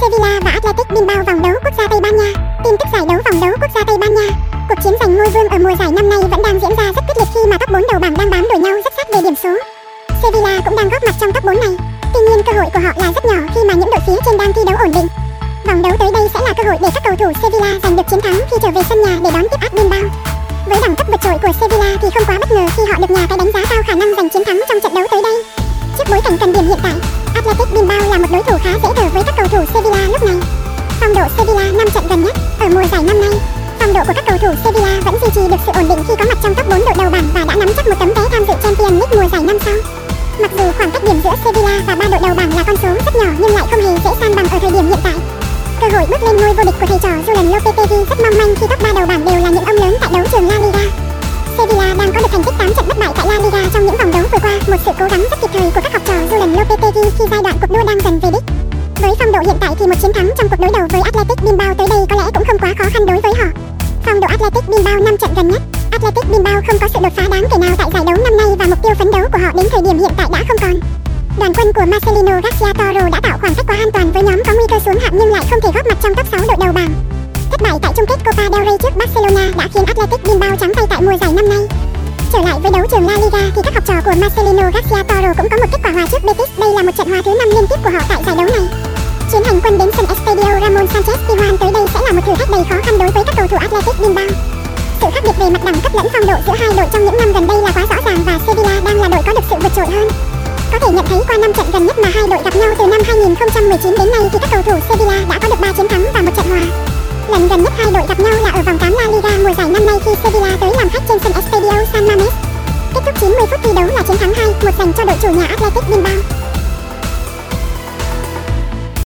Sevilla và Athletic Bilbao vòng đấu quốc gia Tây Ban Nha. Tin tức giải đấu vòng đấu quốc gia Tây Ban Nha. Cuộc chiến giành ngôi vương ở mùa giải năm nay vẫn đang diễn ra rất quyết liệt khi mà top 4 đầu bảng đang bám đuổi nhau rất sát về điểm số. Sevilla cũng đang góp mặt trong top 4 này. Tuy nhiên cơ hội của họ là rất nhỏ khi mà những đội phía trên đang thi đấu ổn định. Vòng đấu tới đây sẽ là cơ hội để các cầu thủ Sevilla giành được chiến thắng khi trở về sân nhà để đón tiếp AS Bilbao. Với đẳng cấp vượt trội của Sevilla thì không quá bất ngờ khi họ được nhà cái đánh giá cao khả năng giành chiến thắng trong trận đấu tới đây. Trước bối cảnh cần điểm hiện tại, Athletic Bilbao là một đối thủ khá dễ thở với các cầu thủ độ của các cầu thủ Sevilla vẫn duy trì được sự ổn định khi có mặt trong top 4 đội đầu bảng và đã nắm chắc một tấm vé tham dự Champions League mùa giải năm sau. Mặc dù khoảng cách điểm giữa Sevilla và ba đội đầu bảng là con số rất nhỏ nhưng lại không hề dễ san bằng ở thời điểm hiện tại. Cơ hội bước lên ngôi vô địch của thầy trò Julen Lopetegui rất mong manh khi top 3 đầu bảng đều là những ông lớn tại đấu trường La Liga. Sevilla đang có được thành tích 8 trận bất bại tại La Liga trong những vòng đấu vừa qua, một sự cố gắng rất kịp thời của các học trò Julen Lopetegui khi giai đoạn cuộc đua đang dần về đích. Với phong độ hiện tại thì một chiến thắng trong cuộc đối đầu với Athletic Bilbao tới đây có lẽ cũng không quá khó khăn đối với họ. Phong độ Athletic Bilbao 5 trận gần nhất, Athletic Bilbao không có sự đột phá đáng kể nào tại giải đấu năm nay và mục tiêu phấn đấu của họ đến thời điểm hiện tại đã không còn. Đoàn quân của Marcelino Garcia Toro đã tạo khoảng cách quá an toàn với nhóm có nguy cơ xuống hạng nhưng lại không thể góp mặt trong top 6 đội đầu bảng. Thất bại tại chung kết Copa del Rey trước Barcelona đã khiến Athletic Bilbao trắng tay tại mùa giải năm nay. Trở lại với đấu trường La Liga thì các học trò của Marcelino Garcia Toro cũng có một kết quả hòa trước Betis. Đây là một trận hòa thứ năm liên tiếp của họ tại giải đấu này. Chuyến hành quân đến sân Estadio Ramon Sanchez Pizjuan tới đây sẽ là một thử thách đầy khó khăn đối với cầu thủ Athletic Bilbao. Sự khác biệt về mặt đẳng cấp lẫn phong độ giữa hai đội trong những năm gần đây là quá rõ ràng và Sevilla đang là đội có được sự vượt trội hơn. Có thể nhận thấy qua năm trận gần nhất mà hai đội gặp nhau từ năm 2019 đến nay thì các cầu thủ Sevilla đã có được 3 chiến thắng và một trận hòa. Lần gần nhất hai đội gặp nhau là ở vòng 8 La Liga mùa giải năm nay khi Sevilla tới làm khách trên sân Estadio San Mamés. Kết thúc 90 phút thi đấu là chiến thắng 2-1 dành cho đội chủ nhà Athletic Bilbao.